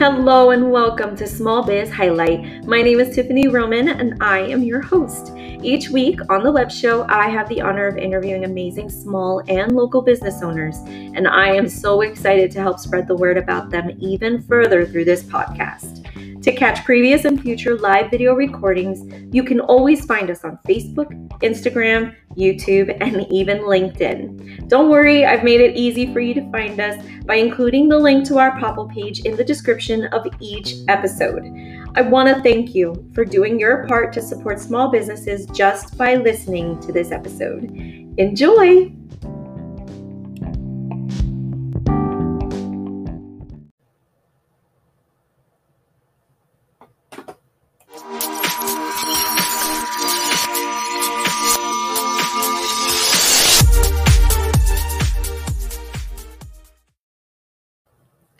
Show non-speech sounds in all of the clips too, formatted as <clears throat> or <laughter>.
Hello and welcome to Small Biz Highlight. My name is Tiffany Roman and I am your host. Each week on the web show, I have the honor of interviewing amazing small and local business owners, and I am so excited to help spread the word about them even further through this podcast. To catch previous and future live video recordings, you can always find us on Facebook, Instagram, YouTube, and even LinkedIn. Don't worry, I've made it easy for you to find us by including the link to our Popl page in the description of each episode. I want to thank you for doing your part to support small businesses just by listening to this episode. Enjoy!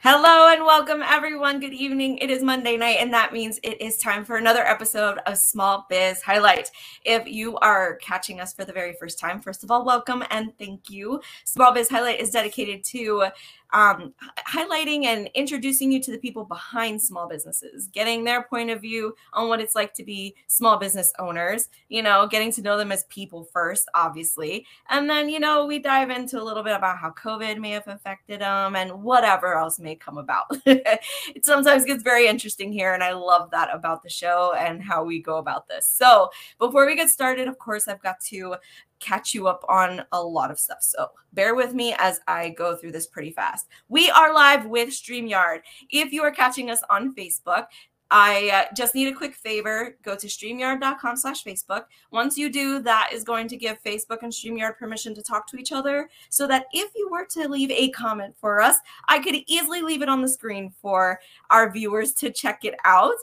Hello and welcome, everyone. Good evening. It is Monday night, and that means it is time for another episode of Small Biz Highlight. If you are catching us for the very first time, first of all, welcome and thank you. Small Biz Highlight is dedicated to um, highlighting and introducing you to the people behind small businesses, getting their point of view on what it's like to be small business owners, you know, getting to know them as people first, obviously. And then, you know, we dive into a little bit about how COVID may have affected them and whatever else may come about. <laughs> it sometimes gets very interesting here. And I love that about the show and how we go about this. So before we get started, of course, I've got to catch you up on a lot of stuff. So bear with me as I go through this pretty fast. We are live with StreamYard. If you are catching us on Facebook, I uh, just need a quick favor. Go to streamyard.com slash Facebook. Once you do, that is going to give Facebook and StreamYard permission to talk to each other so that if you were to leave a comment for us, I could easily leave it on the screen for our viewers to check it out.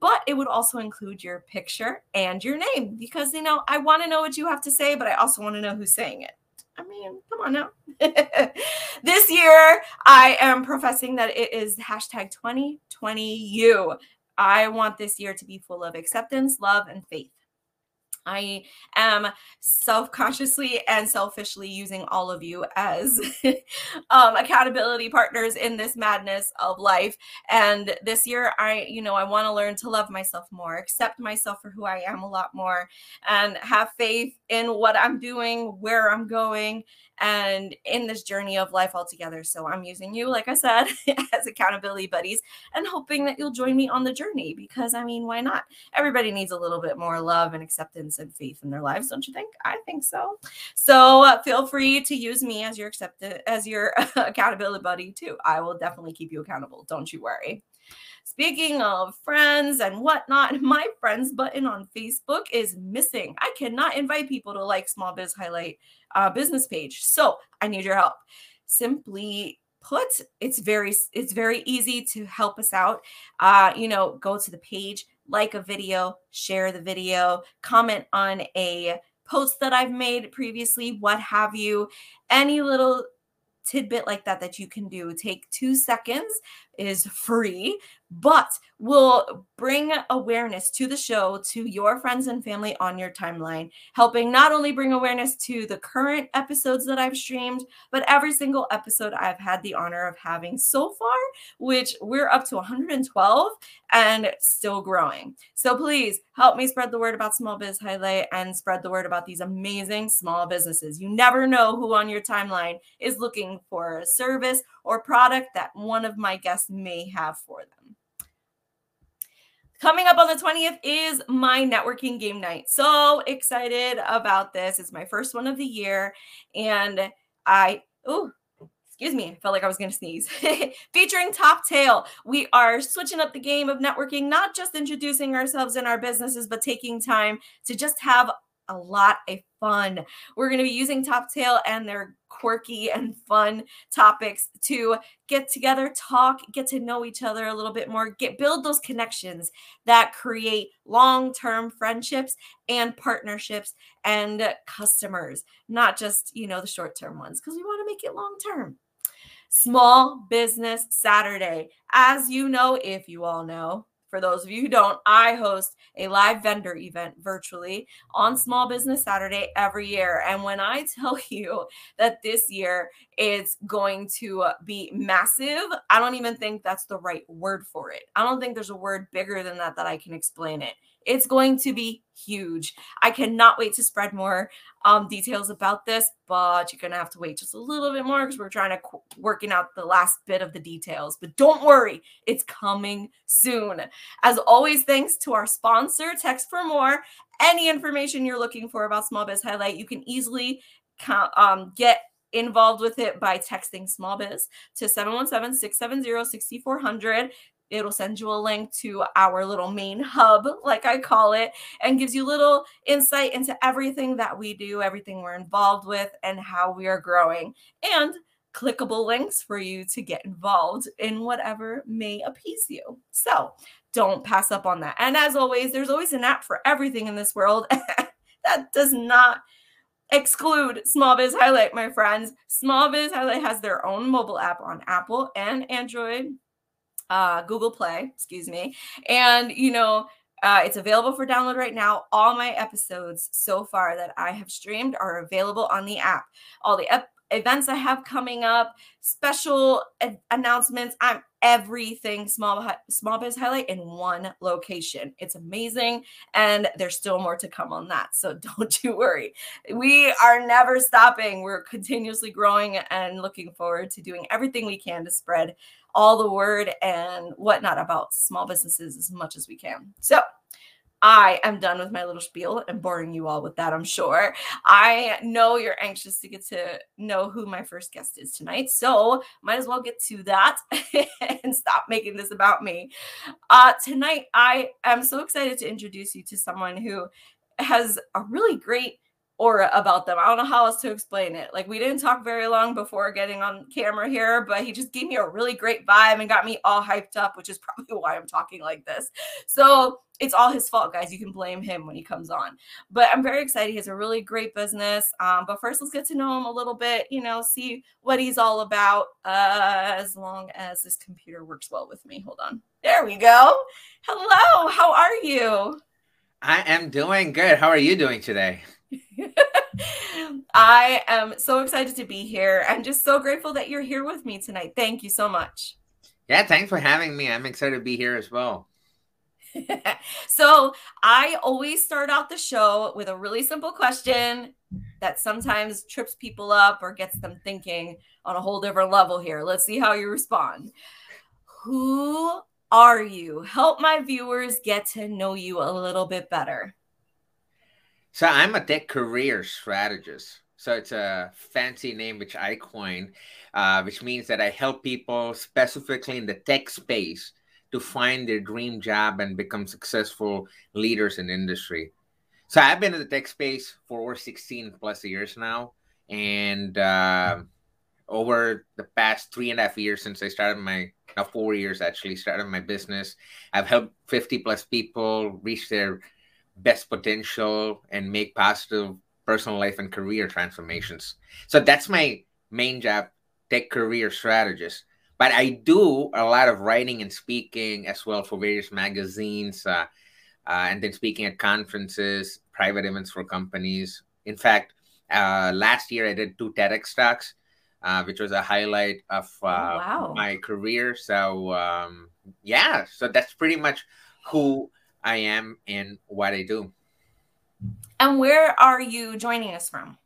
But it would also include your picture and your name because, you know, I want to know what you have to say, but I also want to know who's saying it. I mean, come on now. <laughs> this year, I am professing that it is hashtag 2020U. I want this year to be full of acceptance, love, and faith. I am self consciously and selfishly using all of you as <laughs> um, accountability partners in this madness of life. And this year, I, you know, I want to learn to love myself more, accept myself for who I am a lot more, and have faith in what I'm doing, where I'm going, and in this journey of life altogether. So I'm using you, like I said, <laughs> as accountability buddies and hoping that you'll join me on the journey because I mean, why not? Everybody needs a little bit more love and acceptance and faith in their lives, don't you think? I think so. So uh, feel free to use me as your accepted as your <laughs> accountability buddy too. I will definitely keep you accountable. Don't you worry. Speaking of friends and whatnot, <laughs> my friends button on Facebook is missing. I cannot invite people to like Small Biz Highlight uh, business page. So I need your help. Simply put, it's very it's very easy to help us out. Uh, you know, go to the page, like a video, share the video, comment on a post that I've made previously, what have you. Any little tidbit like that that you can do. Take two seconds, is free, but will bring awareness to the show to your friends and family on your timeline, helping not only bring awareness to the current episodes that I've streamed, but every single episode I've had the honor of having so far, which we're up to 112 and still growing. So please help me spread the word about Small Biz Highlight and spread the word about these amazing small businesses. You never know who on your timeline is looking for a service or product that one of my guests may have for them. Coming up on the 20th is my networking game night. So excited about this. It's my first one of the year. And I, oh, excuse me, I felt like I was going to sneeze. <laughs> Featuring Top Tail, we are switching up the game of networking, not just introducing ourselves and our businesses, but taking time to just have a lot of fun. We're going to be using Top Tail and their quirky and fun topics to get together, talk, get to know each other a little bit more, get build those connections that create long-term friendships and partnerships and customers, not just, you know, the short-term ones because we want to make it long-term. Small Business Saturday. As you know, if you all know, for those of you who don't, I host a live vendor event virtually on Small Business Saturday every year. And when I <laughs> tell you that this year it's going to be massive, I don't even think that's the right word for it. I don't think there's a word bigger than that that I can explain it. It's going to be huge. I cannot wait to spread more um, details about this, but you're going to have to wait just a little bit more because we're trying to qu- working out the last bit of the details. But don't worry, it's coming soon. As always, thanks to our sponsor, Text for More. Any information you're looking for about Small Biz Highlight, you can easily um, get involved with it by texting small biz to 717-670-6400 It'll send you a link to our little main hub, like I call it, and gives you little insight into everything that we do, everything we're involved with, and how we are growing. And clickable links for you to get involved in whatever may appease you. So don't pass up on that. And as always, there's always an app for everything in this world. <laughs> that does not exclude Small Biz Highlight, my friends. Small Biz Highlight has their own mobile app on Apple and Android uh, Google Play, excuse me. And, you know, uh, it's available for download right now. All my episodes so far that I have streamed are available on the app. All the ep- events I have coming up, special a- announcements. I'm everything small small biz highlight in one location. It's amazing, and there's still more to come on that. So <laughs> don't you worry. We are never stopping. We're continuously growing and looking forward to doing everything we can to spread all the word and whatnot about small businesses as much as we can. So I am done with my little spiel and boring you all with that, I'm sure. I know you're anxious to get to know who my first guest is tonight. So might as well get to that <laughs> and stop making this about me. Uh, tonight, I am so excited to introduce you to someone who has a really great aura about them. I don't know how else to explain it. Like we didn't talk very long before getting on camera here, but he just gave me a really great vibe and got me all hyped up, which is <laughs> probably why I'm talking like this. So it's all his fault, guys. You can blame him when he comes on. But I'm very excited. He has a really great business. Um, but first, let's get to know him a little bit. You know, see what he's all about. Uh, as long as this computer works well with me. Hold on. There we go. Hello. How are you? I am doing good. How are you doing today? I am so excited to be here. I'm just so grateful that you're here with me tonight. Thank you so much. Yeah, thanks for having me. I'm excited to be here as well. <laughs> so, I always start out the show with a really simple question that sometimes trips people up or gets them thinking on a whole different level here. Let's see how you respond. Who are you? Help my viewers get to know you a little bit better. So I'm a tech career strategist. So it's a fancy name which I coined, uh, which means that I help people specifically in the tech space to find their dream job and become successful leaders in industry. So I've been in the tech space for over 16 plus years now. And uh, over the past three and a half years since I started my, now four years actually, started my business, I've helped 50 plus people reach their best potential and make positive personal life and career transformations. So that's my main job, tech career strategist. But I do a lot of writing and speaking as well for various magazines, uh, uh, and then speaking at conferences, private events for companies. In fact, uh, last year I did two TEDx talks, uh, which was a highlight of oh, uh, wow. my career. So um, yeah, so that's pretty much who I am and what I do. And where are you joining us from?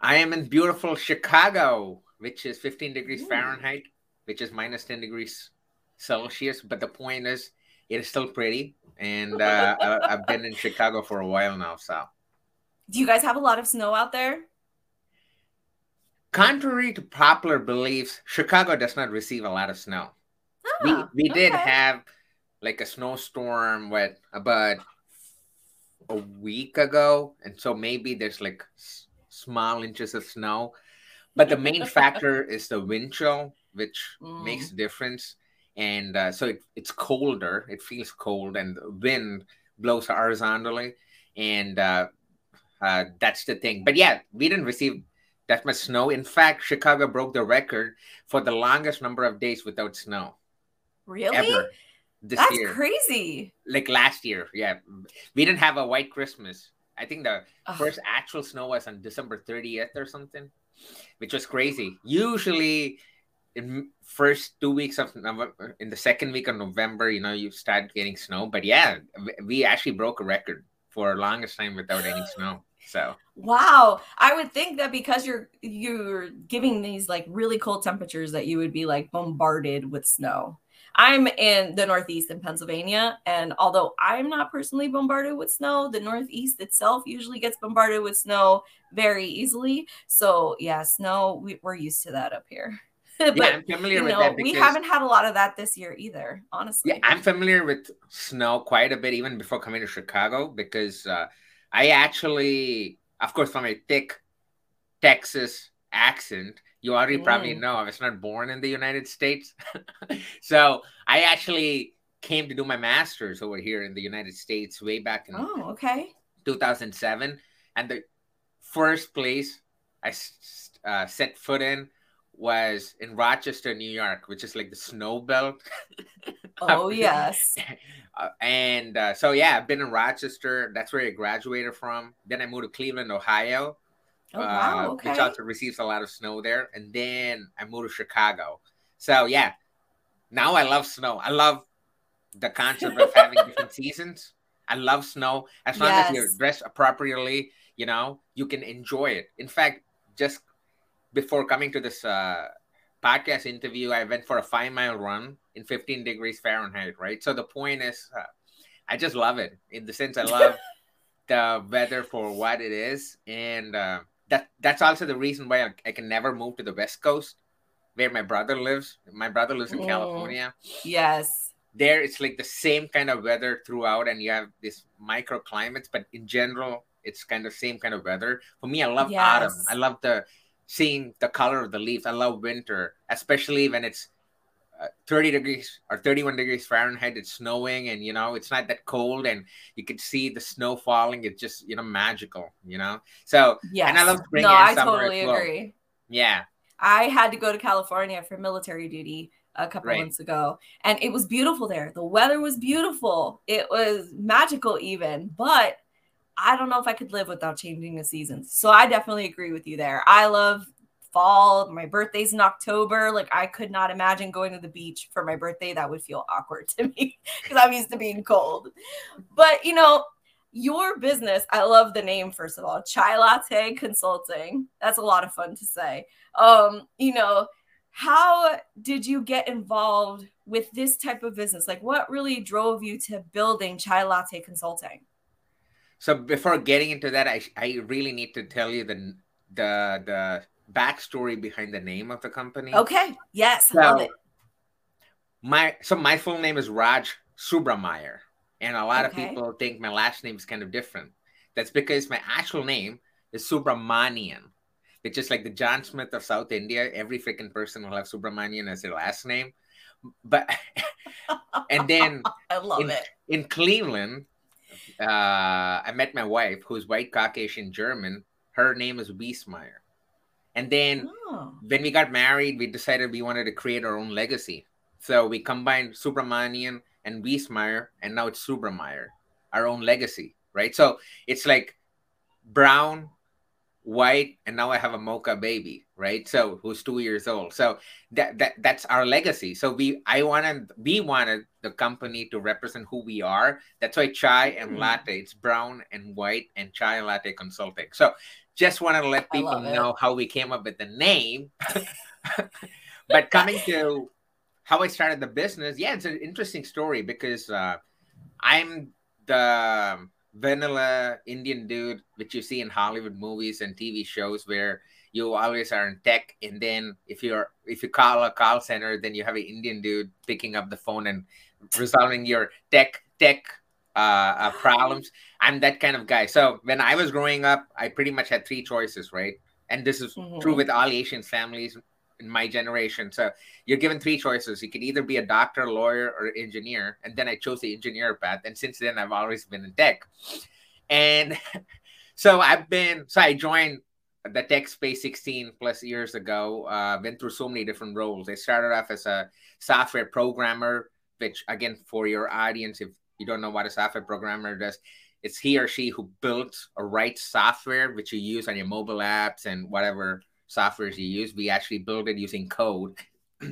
I am in beautiful Chicago, which is 15 degrees Ooh. Fahrenheit, which is minus 10 degrees Celsius. But the point is, it is still pretty. And uh, <laughs> I've been in Chicago for a while now. So, do you guys have a lot of snow out there? Contrary to popular beliefs, Chicago does not receive a lot of snow. we ah, we okay. did have like a snowstorm what about a week ago. And so maybe there's like s- small inches of snow. But the main factor <laughs> is the wind chill which mm. makes a difference. And uh, so it, it's colder. It feels cold and the wind blows horizontally. And uh, uh, that's the thing. But yeah we didn't receive that much snow. In fact chicago broke the record for the longest number of days without snow. Really? Ever this That's year. crazy. Like last year, yeah. We didn't have a white Christmas. I think the Ugh. first actual snow was on December 30th or something, which was crazy. Usually, in first two weeks of November, in the second week of November, you know, you start getting snow. But yeah, we actually broke a record for longest time without any <gasps> snow. So Wow. I would think that because you're you're giving these like really cold temperatures that you would be like bombarded with snow. I'm in the Northeast in Pennsylvania, and although I'm not personally bombarded with snow, the Northeast itself usually gets bombarded with snow very easily. So yeah, snow we, we're used to that up here. <laughs> but yeah, I'm familiar you with know, that we haven't had a lot of that this year either, honestly. yeah, I'm familiar with snow quite a bit even before coming to Chicago because uh, I actually, of course, from a thick Texas accent, you already probably Mm. know I was not born in the United States. <laughs> so I actually came to do my master's over here in the United States way back in Oh, okay. 2007. And the first place I uh, set foot in was in Rochester, New York, which is like the snow belt. <laughs> Oh yes. <laughs> Uh, and uh, so, yeah, I've been in Rochester. That's where I graduated from. Then I moved to Cleveland, Ohio, Oh wow. uh, Okay. which also receives a lot of snow there. And then I moved to Chicago. So, yeah, now I love snow. I love the concept of having <laughs> different seasons. I love snow. As long as you're dressed appropriately, you know, you can enjoy it. In fact, just before coming to this uh, podcast interview, I went for a five mile run in 15 degrees Fahrenheit, right? So the point is, uh, I just love it in the sense I love <laughs> the weather for what it is. And uh, that that's also the reason why I, I can never move to the West Coast where my brother lives. My brother lives in Mm. California Yes. there it's like the same kind of weather throughout and you have these microclimates but in general it's kind of same kind of weather for me i love autumn i love the seeing the color of the leaves i love winter especially when it's 30 degrees or 31 degrees fahrenheit it's snowing and you know it's not that cold and you can see the snow falling it's just you know magical you know so yeah, and i love spring no, and I summer totally well. agree. yeah I had to go to California for military duty a couple Right. months ago, and it was beautiful there. The weather was beautiful. It was magical, even. But I don't know if I could live without changing the seasons. So I definitely agree with you there. I love fall. My birthday's in October. Like I could not imagine going to the beach for my birthday. That would feel awkward to me <laughs> because I'm used to being cold. But you know, your business, I love the name, first of all, Chai Latte Consulting. That's a lot of fun to say. Um, you know, how did you get involved with this type of business? Like, what really drove you to building Chai Latte Consulting? So before getting into that, I I really need to tell you the the the backstory behind the name of the company. Okay. Yes. I love So it. my so my full name is Raj Subrameyer, and a lot Okay. of people think my last name is kind of different. That's because my actual name is Subramanian, which is like the John Smith of South India. Every freaking person will have Subramanian as their last name, but <laughs> and then <laughs> I love in- it. in Cleveland, uh, I met my wife, who's white Caucasian German. Her name is Wiesmeyer. And then Oh. when we got married, we decided we wanted to create our own legacy. So we combined Subramanian and Wiesmeyer, and now it's Subrameyer, our own legacy, right? So it's like brown, white, and now I have a mocha baby, right? So who's two years old. So that, that that's our legacy. So we I wanted we wanted the company to represent who we are. That's why chai and Hmm. latte, it's brown and white and chai and latte consulting. So just wanted to let people know how we came up with the name. <laughs> but coming to how I started the business, yeah, it's an interesting story because uh, I'm the vanilla Indian dude which you see in Hollywood movies and TV shows where you always are in tech and then if you're if you call a call center then you have an Indian dude picking up the phone and resolving your tech tech uh, uh, problems. I'm that kind of guy. So when I was growing up, I pretty much had three choices, right? And this is true Mhm. with all Asian families in my generation. So you're given three choices. You could either be a doctor, lawyer, or engineer. And then I chose the engineer path. And since then, I've always been in tech. And <laughs> so I've been, so I joined the tech space 16 plus years ago. Uh, went through so many different roles. I started off as a software programmer, which again for your audience, if you don't know what a software programmer does, it's he or she who builds or writes software which you use on your mobile apps and whatever softwares you use. We actually build it using code. <clears throat>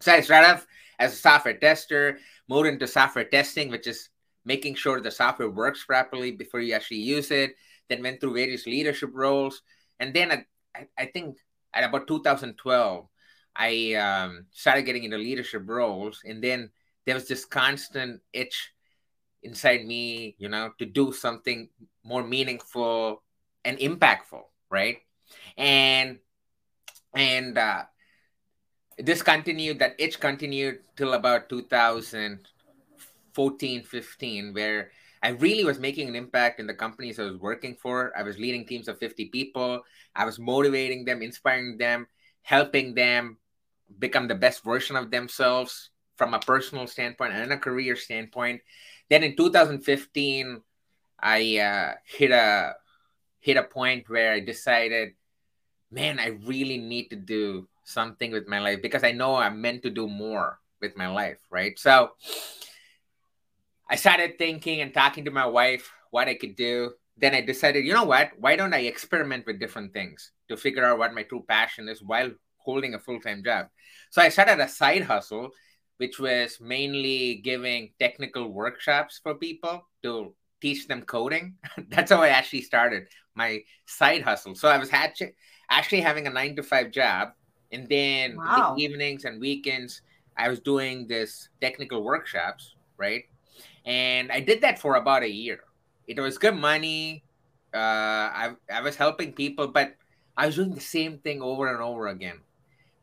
so I started off as a software tester, moved into software testing, which is making sure the software works properly before you actually use it. Then went through various leadership roles, and then I, I think at about 2012, I um, started getting into leadership roles, and then there was this constant itch inside me, you know, to do something more meaningful and impactful, right? And and uh, this continued, that itch continued till about 2014, 15, where I really was making an impact in the companies I was working for. I was leading teams of 50 people. I was motivating them, inspiring them, helping them become the best version of themselves from a personal standpoint and a career standpoint. Then in 2015, I uh, hit a hit a point where I decided, man, I really need to do something with my life because I know I'm meant to do more with my life, right? So I started thinking and talking to my wife what I could do. Then I decided, you know what? Why don't I experiment with different things to figure out what my true passion is while holding a full time job? So I started a side hustle, which was mainly giving technical workshops for people to teach them coding. <laughs> That's how I actually started my side hustle. So I was actually having a nine to five job and then wow. the evenings and weekends, I was doing this technical workshops, right? And I did that for about a year. It was good money. Uh, I, I was helping people, but I was doing the same thing over and over again,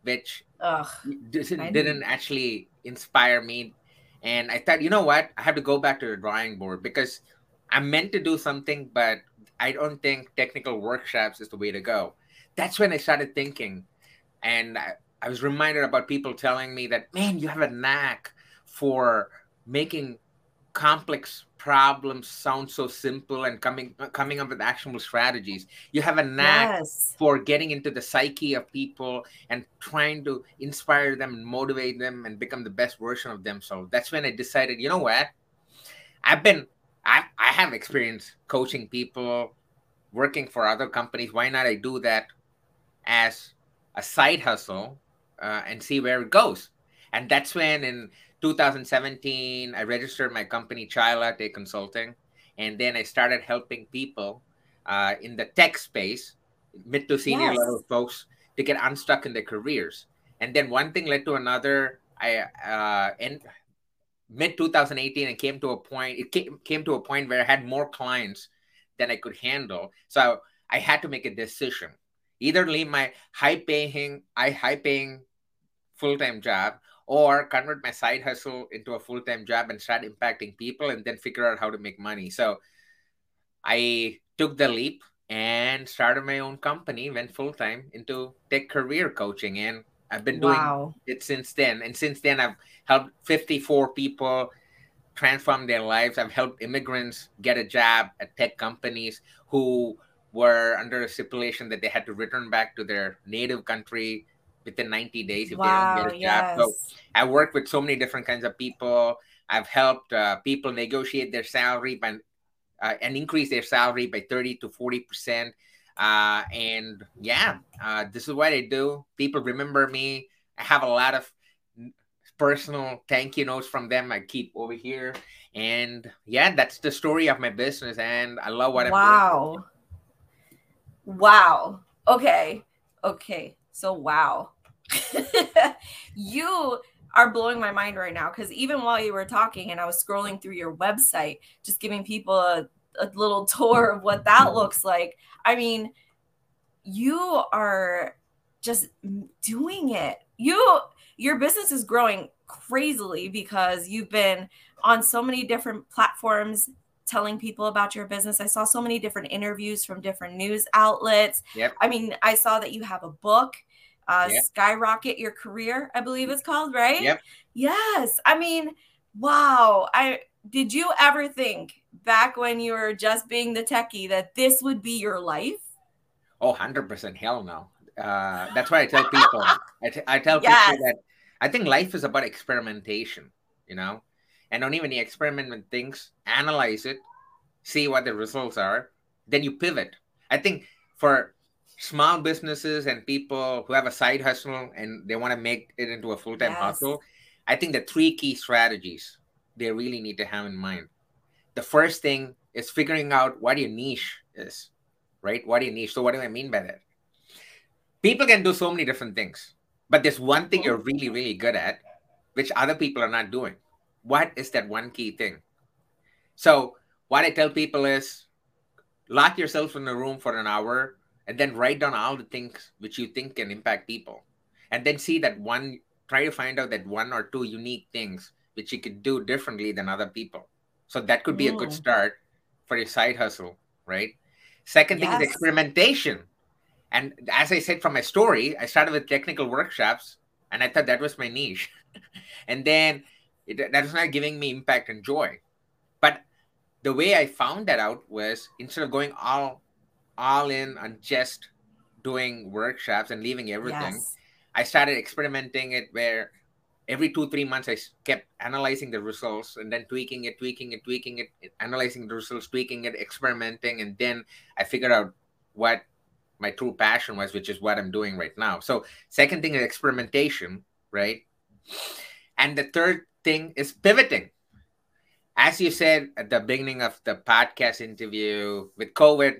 which Ugh, didn't, didn't actually inspire me. And I thought, you know what? I have to go back to the drawing board because I'm meant to do something, but I don't think technical workshops is the way to go. That's when I started thinking, and I, I was reminded about people telling me that, man, you have a knack for making complex problems sound so simple and coming coming up with actionable strategies you have a knack yes. for getting into the psyche of people and trying to inspire them and motivate them and become the best version of themselves that's when i decided you know what i've been i, I have experience coaching people working for other companies why not i do that as a side hustle uh, and see where it goes. And that's when in 2017, I registered my company, Chai Latte Consulting. And then I started helping people uh, in the tech space, mid to senior yes. level folks, to get unstuck in their careers. And then one thing led to another. I uh, in mid 2018, it came to a point. It came, came to a point where I had more clients than I could handle. So I had to make a decision either leave my high paying i high paying full-time job or convert my side hustle into a full-time job and start impacting people and then figure out how to make money. So i took the leap and started my own company went full-time into tech career coaching and i've been doing wow. it since then. And since then i've helped 54 people transform their lives. I've helped immigrants get a job at tech companies who were under a stipulation that they had to return back to their native country within 90 days if wow, they don't get a yes. job. So I worked with so many different kinds of people. I've helped uh, people negotiate their salary by, uh, and increase their salary by 30 to 40 percent. Uh, and yeah, uh, this is what I do. People remember me. I have a lot of personal thank you notes from them. I keep over here, and yeah, that's the story of my business. And I love what wow. I'm doing. Wow. Wow. Okay. Okay. So, wow. <laughs> you are blowing my mind right now because even while you were talking and I was scrolling through your website, just giving people a, a little <laughs> tour of what that looks like. I mean, you are just doing it. You your business is growing crazily because you've been on so many different platforms telling people about your business. I saw so many different interviews from different news outlets. Yep. I mean, I saw that you have a book, uh, yep. Skyrocket Your Career, I believe it's called, right? Yep. Yes. I mean, wow. I did you ever think back when you were just being the techie that this would be your life? Oh, 100% hell no. Uh, that's why I tell people. I, t- I tell yes. people that I think life is about experimentation you know, and don't even experiment with things, analyze it, see what the results are, then you pivot. I think for small businesses and people who have a side hustle and they want to make it into a full-time yes. hustle, I think the three key strategies they really need to have in mind. The first thing is figuring out what your niche is, right? What your niche. So what do I mean by that? People can do so many different things, but there's one thing you're really, really good at, which other people are not doing. What is that one key thing? So what I tell people is lock yourself in a room for an hour and then write down all the things which you think can impact people. And then see that one, try to find out that one or two unique things which you could do differently than other people. So that could be mm. a good start for your side hustle, right? Second thing yes. is experimentation. And as I said from my story, I started with technical workshops and I thought that was my niche. <laughs> and then it, that was not giving me impact and joy. But the way I found that out was instead of going all all in on just doing workshops and leaving everything, yes. I started experimenting it where every two three months I kept analyzing the results and then tweaking it, tweaking it, tweaking it, analyzing the results, tweaking it, experimenting, and then I figured out what my true passion was, which is what I'm doing right now. So second thing is experimentation, right? And the third thing is pivoting as you said at the beginning of the podcast interview with COVID,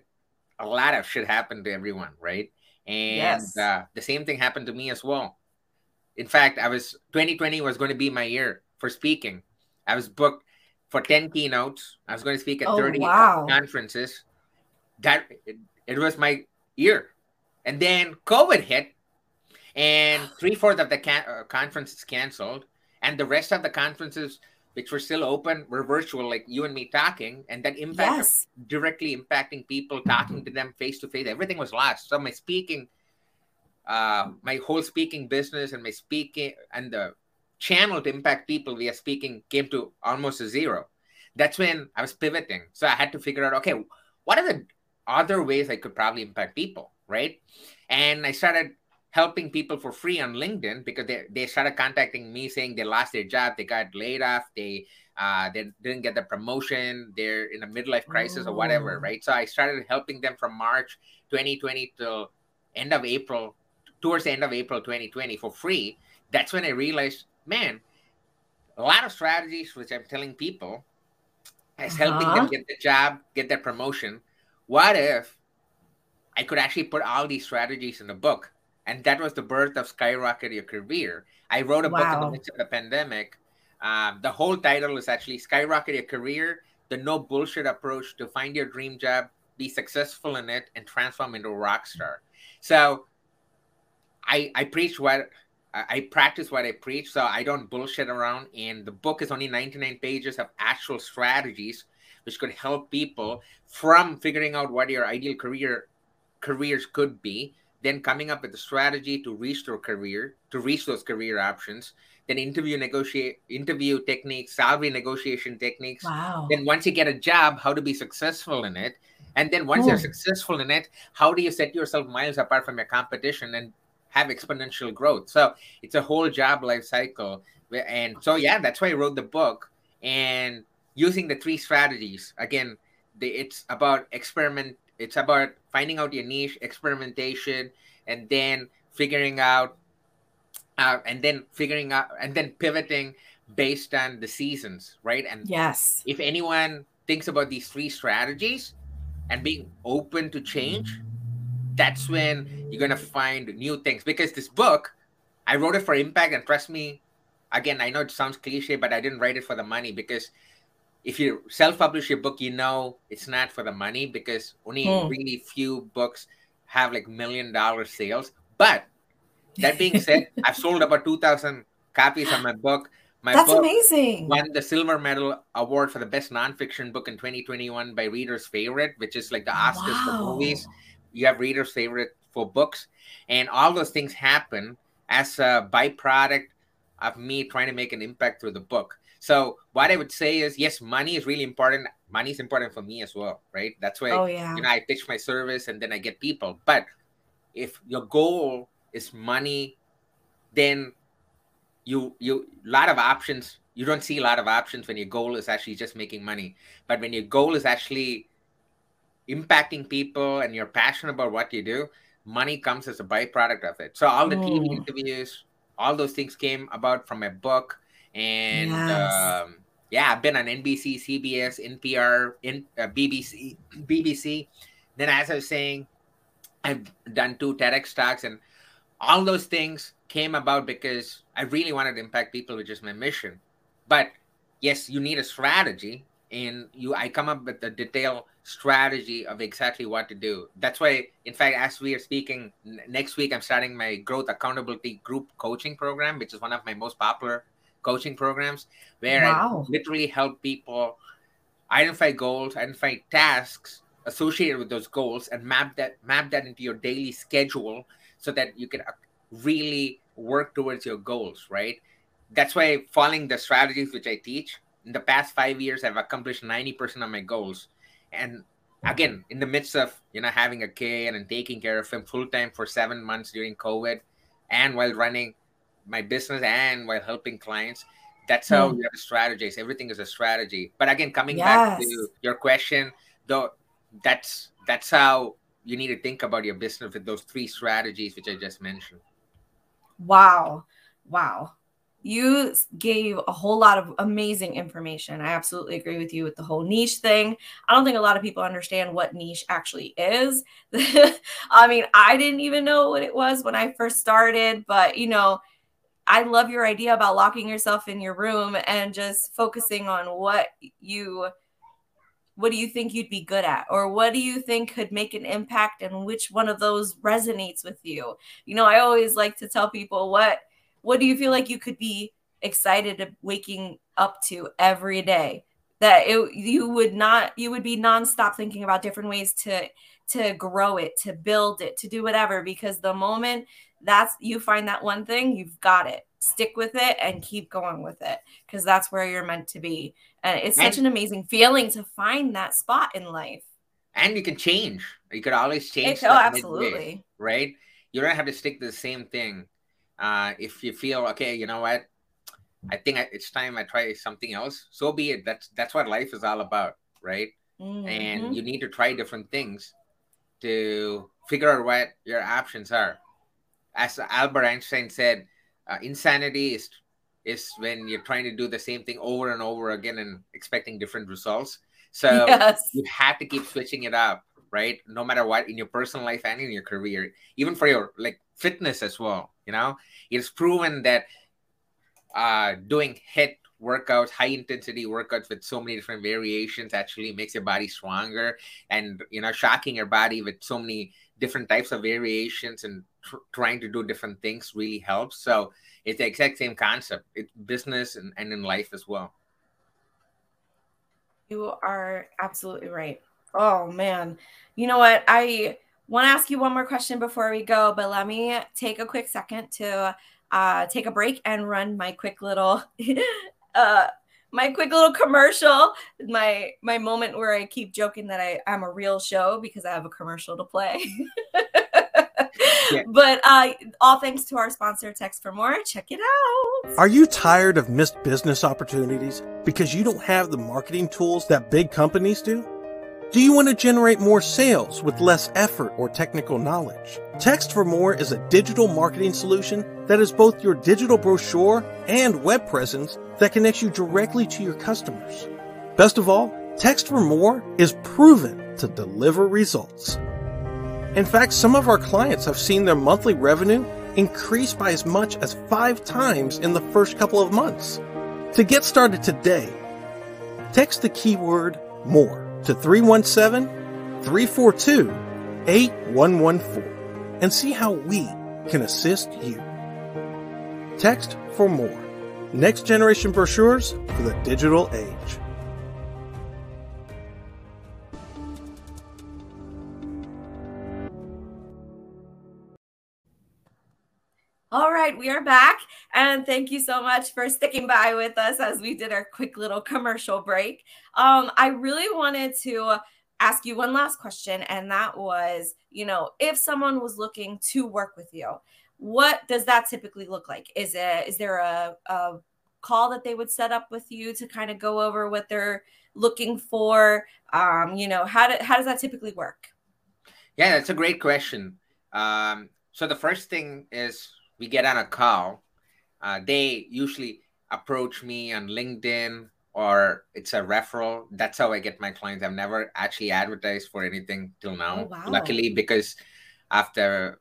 a lot of shit happened to everyone, right? And yes. uh, the same thing happened to me as well. In fact, I was 2020 was going to be my year for speaking. I was booked for 10 keynotes. I was going to speak at oh, 30 wow. conferences. That it, it was my year. And then COVID hit, and three fourths of the can- uh, conferences canceled, and the rest of the conferences which were still open were virtual, like you and me talking, and that impact yes. directly impacting people, talking to them face to face. Everything was lost. So my speaking, uh, my whole speaking business and my speaking and the channel to impact people via speaking came to almost a zero. That's when I was pivoting. So I had to figure out, okay, what are the other ways I could probably impact people, right? And I started helping people for free on LinkedIn because they, they started contacting me saying they lost their job, they got laid off, they uh, they didn't get the promotion, they're in a midlife crisis or whatever, oh. right? So I started helping them from March 2020 till end of April, towards the end of April 2020 for free. That's when I realized, man, a lot of strategies which I'm telling people is uh-huh. helping them get the job, get that promotion. What if I could actually put all these strategies in the book? And that was the birth of Skyrocket Your Career. I wrote a wow. book in the midst of the pandemic. Um, the whole title is actually Skyrocket Your Career: The No Bullshit Approach to Find Your Dream Job, Be Successful in It, and Transform into a Rock Star. So, I I preach what I practice what I preach, so I don't bullshit around. And the book is only 99 pages of actual strategies which could help people from figuring out what your ideal career careers could be then coming up with a strategy to reach their career, to reach those career options, then interview negotiate interview techniques, salary negotiation techniques. Wow. Then once you get a job, how to be successful in it. And then once you're successful in it, how do you set yourself miles apart from your competition and have exponential growth? So it's a whole job life cycle. And so yeah, that's why I wrote the book. And using the three strategies, again, the, it's about experiment it's about finding out your niche, experimentation, and then figuring out, uh, and then figuring out, and then pivoting based on the seasons, right? And yes, if anyone thinks about these three strategies and being open to change, that's when you're gonna find new things. Because this book, I wrote it for impact, and trust me, again, I know it sounds cliche, but I didn't write it for the money because if you self-publish your book, you know it's not for the money because only hmm. really few books have like million dollar sales. But that being <laughs> said, I've sold about two thousand copies of my book. My That's book amazing. Won the silver medal award for the best nonfiction book in 2021 by Reader's Favorite, which is like the Oscars wow. for movies. You have Reader's Favorite for books, and all those things happen as a byproduct of me trying to make an impact through the book. So what I would say is, yes, money is really important. Money is important for me as well, right? That's why oh, yeah. you know I pitch my service and then I get people. But if your goal is money, then you you a lot of options you don't see a lot of options when your goal is actually just making money. But when your goal is actually impacting people and you're passionate about what you do, money comes as a byproduct of it. So all the TV mm. interviews, all those things came about from my book. And yes. um, yeah, I've been on NBC, CBS, NPR, in, uh, BBC, BBC. Then, as I was saying, I've done two TEDx talks, and all those things came about because I really wanted to impact people, which is my mission. But yes, you need a strategy, and you I come up with a detailed strategy of exactly what to do. That's why, in fact, as we are speaking next week, I'm starting my growth accountability group coaching program, which is one of my most popular coaching programs, where wow. I literally help people identify goals, identify tasks associated with those goals, and map that map that into your daily schedule so that you can uh, really work towards your goals. Right. That's why following the strategies which I teach in the past five years, I've accomplished ninety percent of my goals, and again in the midst of you know having a kid and taking care of him full time for seven months during COVID, and while running my business and while helping clients. That's how mm. you have to strategize. Everything is a strategy. But again, coming yes. back to your question, though, that's that's how you need to think about your business with those three strategies which I just mentioned. Wow. Wow. You gave a whole lot of amazing information. I absolutely agree with you with the whole niche thing. I don't think a lot of people understand what niche actually is. <laughs> I mean, I didn't even know what it was when I first started, but you know, I love your idea about locking yourself in your room and just focusing on what you what do you think you'd be good at? Or what do you think could make an impact and which one of those resonates with you? You know i always like to tell people what what do you feel like you could be excited of waking up to every day? That it, you would not you would be nonstop thinking about different ways to to grow it to build it to do whatever because the moment that's you find that one thing, you've got it. Stick with it and keep going with it because that's where you're meant to be. And it's such an amazing feeling to find that spot in life. And you can change. You could always change. It, oh, absolutely. Midway, right? You don't have to stick to the same thing. Uh, if you feel okay, you know what? I think it's time I try something else. So be it. That's that's what life is all about, right? Mm-hmm. And you need to try different things to figure out what your options are as Albert Einstein said, uh, insanity is is when you're trying to do the same thing over and over again and expecting different results. So <laughs> yes. you have to keep switching it up, right? No matter what in your personal life and in your career, even for your like fitness as well. You know, it's proven that uh, doing HIIT workouts, high intensity workouts with so many different variations actually makes your body stronger and you know shocking your body with so many different types of variations and tr- trying to do different things really helps. So it's the exact same concept. It's business and, and in life as well. You are absolutely right. Oh man. You know what? I want to ask you one more question before we go, but let me take a quick second to uh, take a break and run my quick little <laughs> uh, my quick little commercial, my my moment where I keep joking that I I'm a real show because I have a commercial to play. yeah. <laughs> But uh, all thanks to our sponsor, Text for More. Check it out. Are you tired of missed business opportunities because you don't have the marketing tools that big companies do? Do you want to generate more sales with less effort or technical knowledge? Text for More is a digital marketing solution that is both your digital brochure and web presence that connects you directly to your customers. Best of all, Text for More is proven to deliver results. In fact, some of our clients have seen their monthly revenue increase by as much as five times in the first couple of months. To get started today, text the keyword MORE to 317 342 8114 and see how we can assist you. Text for more. Next generation brochures for the digital age. Right, we are back. And thank you so much for sticking by with us as we did our quick little commercial break. Um, I really wanted to ask you one last question, and that was you know, if someone was looking to work with you, what does that typically look like? Is it is there a, a call that they would set up with you to kind of go over what they're looking for? Um, you know, how, do, how does that typically work? Yeah, that's a great question. Um, so the first thing is we get on a call. Uh, they usually approach me on LinkedIn or it's a referral. That's how I get my clients. I've never actually advertised for anything till now. Oh, wow. Luckily, because after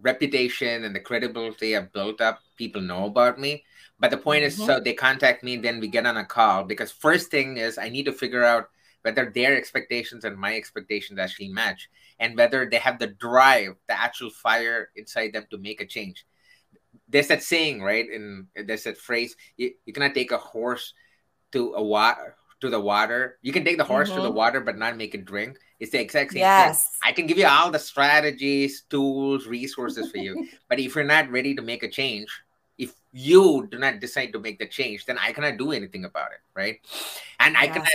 reputation and the credibility I've built up, people know about me. But the point mm-hmm. is, so they contact me, then we get on a call because first thing is I need to figure out whether their expectations and my expectations actually match and whether they have the drive, the actual fire inside them to make a change. There's that saying, right? And there's that phrase, you, you cannot take a horse to a water to the water. You can take the horse mm-hmm. to the mm-hmm. water, but not make it drink. It's the exact same yes. thing. I can give you all the strategies, tools, resources for you. <laughs> but if you're not ready to make a change, if you do not decide to make the change, then I cannot do anything about it, right? And yes. I cannot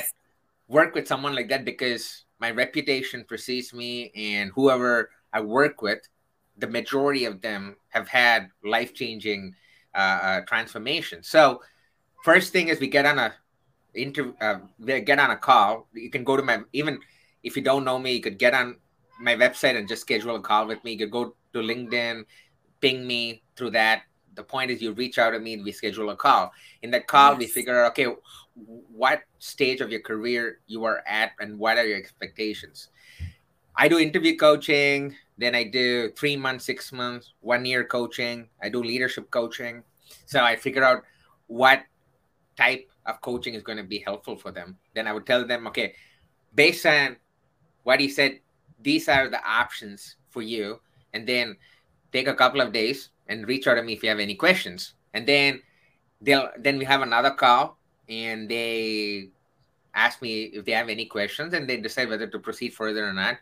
work with someone like that because my reputation precedes me and whoever I work with, the majority of them have had life changing uh, uh, transformation. So, first thing is we get on a inter uh, get on a call. You can go to my even if you don't know me, you could get on my website and just schedule a call with me. You could go to LinkedIn, ping me through that. The point is, you reach out to me and we schedule a call. In that call, yes. we figure out okay, what stage of your career you are at and what are your expectations. I do interview coaching, then I do three months, six months, one year coaching. I do leadership coaching. So I figure out what type of coaching is going to be helpful for them. Then I would tell them, okay, based on what he said, these are the options for you. And then take a couple of days and reach out to me if you have any questions. And then they'll then we have another call and they ask me if they have any questions and they decide whether to proceed further or not.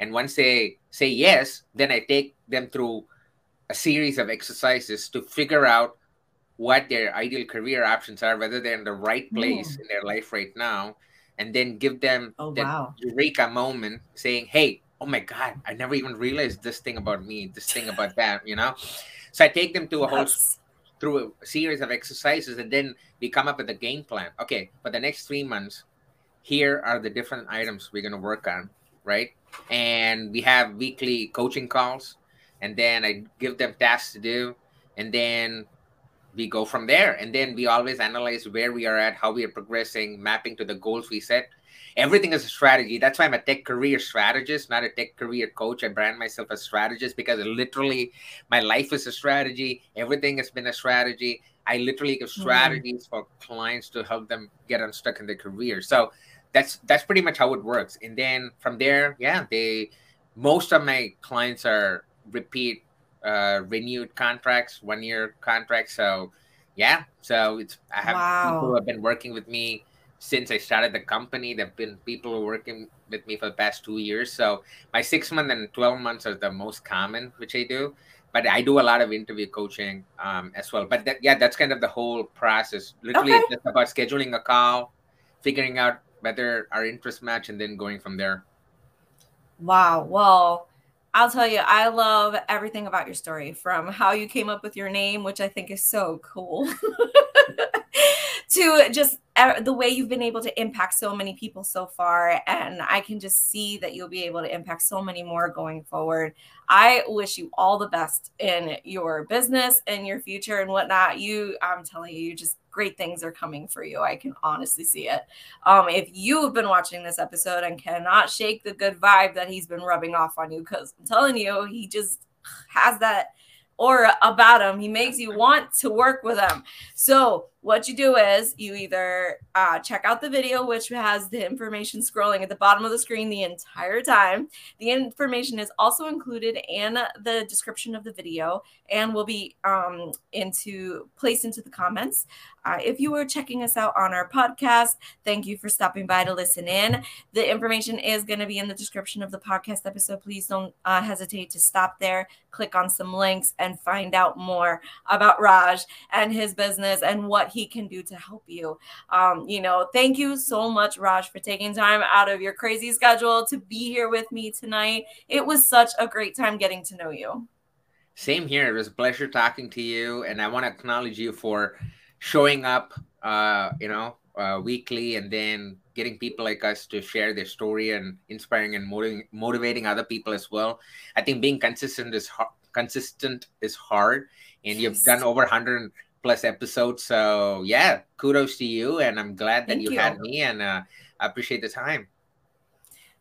And once they say yes, then I take them through a series of exercises to figure out what their ideal career options are, whether they're in the right place mm. in their life right now, and then give them oh, that wow. eureka moment saying, Hey, oh my God, I never even realized this thing about me, this thing about that, you know? So I take them to a whole through a series of exercises and then we come up with a game plan. Okay, for the next three months, here are the different items we're going to work on, right? And we have weekly coaching calls, and then I give them tasks to do, and then we go from there and then we always analyze where we are at how we are progressing mapping to the goals we set everything is a strategy that's why i'm a tech career strategist not a tech career coach i brand myself as a strategist because literally my life is a strategy everything has been a strategy i literally give mm-hmm. strategies mm-hmm. for clients to help them get unstuck in their career so that's that's pretty much how it works and then from there yeah they most of my clients are repeat uh, renewed contracts, one year contracts. So yeah, so it's I have wow. people who have been working with me since I started the company. There've been people who are working with me for the past two years. So my six month and twelve months are the most common, which I do. But I do a lot of interview coaching um, as well. But that, yeah, that's kind of the whole process. Literally, okay. it's just about scheduling a call, figuring out whether our interest match, and then going from there. Wow. Well, I'll tell you, I love everything about your story from how you came up with your name, which I think is so cool, <laughs> to just the way you've been able to impact so many people so far. And I can just see that you'll be able to impact so many more going forward. I wish you all the best in your business and your future and whatnot. You, I'm telling you, just great things are coming for you. I can honestly see it. Um, if you have been watching this episode and cannot shake the good vibe that he's been rubbing off on you, because I'm telling you, he just has that aura about him. He makes you want to work with him. So what you do is you either uh, check out the video, which has the information scrolling at the bottom of the screen the entire time. The information is also included in the description of the video and will be um, into placed into the comments. Uh, if you are checking us out on our podcast, thank you for stopping by to listen in. The information is going to be in the description of the podcast episode. Please don't uh, hesitate to stop there, click on some links, and find out more about Raj and his business and what he can do to help you. Um, you know, thank you so much, Raj, for taking time out of your crazy schedule to be here with me tonight. It was such a great time getting to know you. Same here. It was a pleasure talking to you. And I want to acknowledge you for showing up, uh, you know, uh, weekly, and then getting people like us to share their story and inspiring and motivating, motivating other people as well. I think being consistent is hard. Consistent is hard, and you've done over 100 plus episodes. So yeah, kudos to you, and I'm glad that you, you, had me, and uh, I appreciate the time.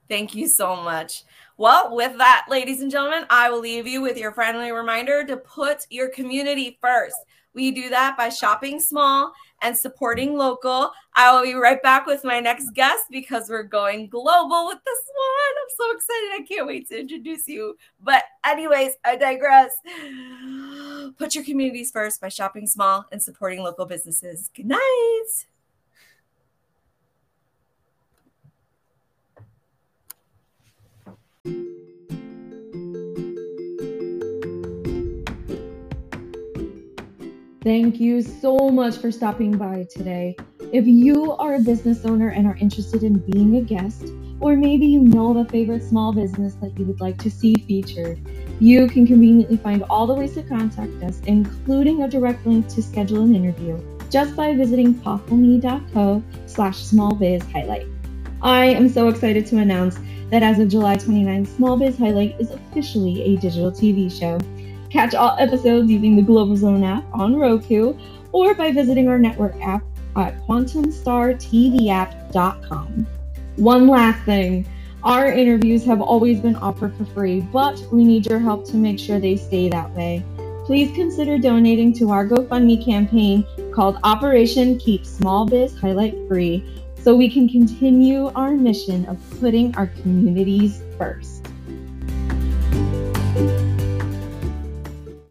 Thank you so much. Well, with that, ladies and gentlemen, I will leave you with your friendly reminder to put your community first. We do that by shopping small and supporting local. I will be right back with my next guest because we're going global with this one. I'm so excited. I can't wait to introduce you. But, anyways, I digress. Put your communities first by shopping small and supporting local businesses. Good night. Thank you so much for stopping by today. If you are a business owner and are interested in being a guest, or maybe you know of a favorite small business that you would like to see featured, you can conveniently find all the ways to contact us, including a direct link to schedule an interview, just by visiting populme.co slash smallbiz highlight. I am so excited to announce that as of July 29th, Small Biz Highlight is officially a digital TV show. Catch all episodes using the Global Zone app on Roku or by visiting our network app at quantumstartvapp.com. One last thing. Our interviews have always been offered for free, but we need your help to make sure they stay that way. Please consider donating to our GoFundMe campaign called Operation Keep Small Biz Highlight Free so we can continue our mission of putting our communities first.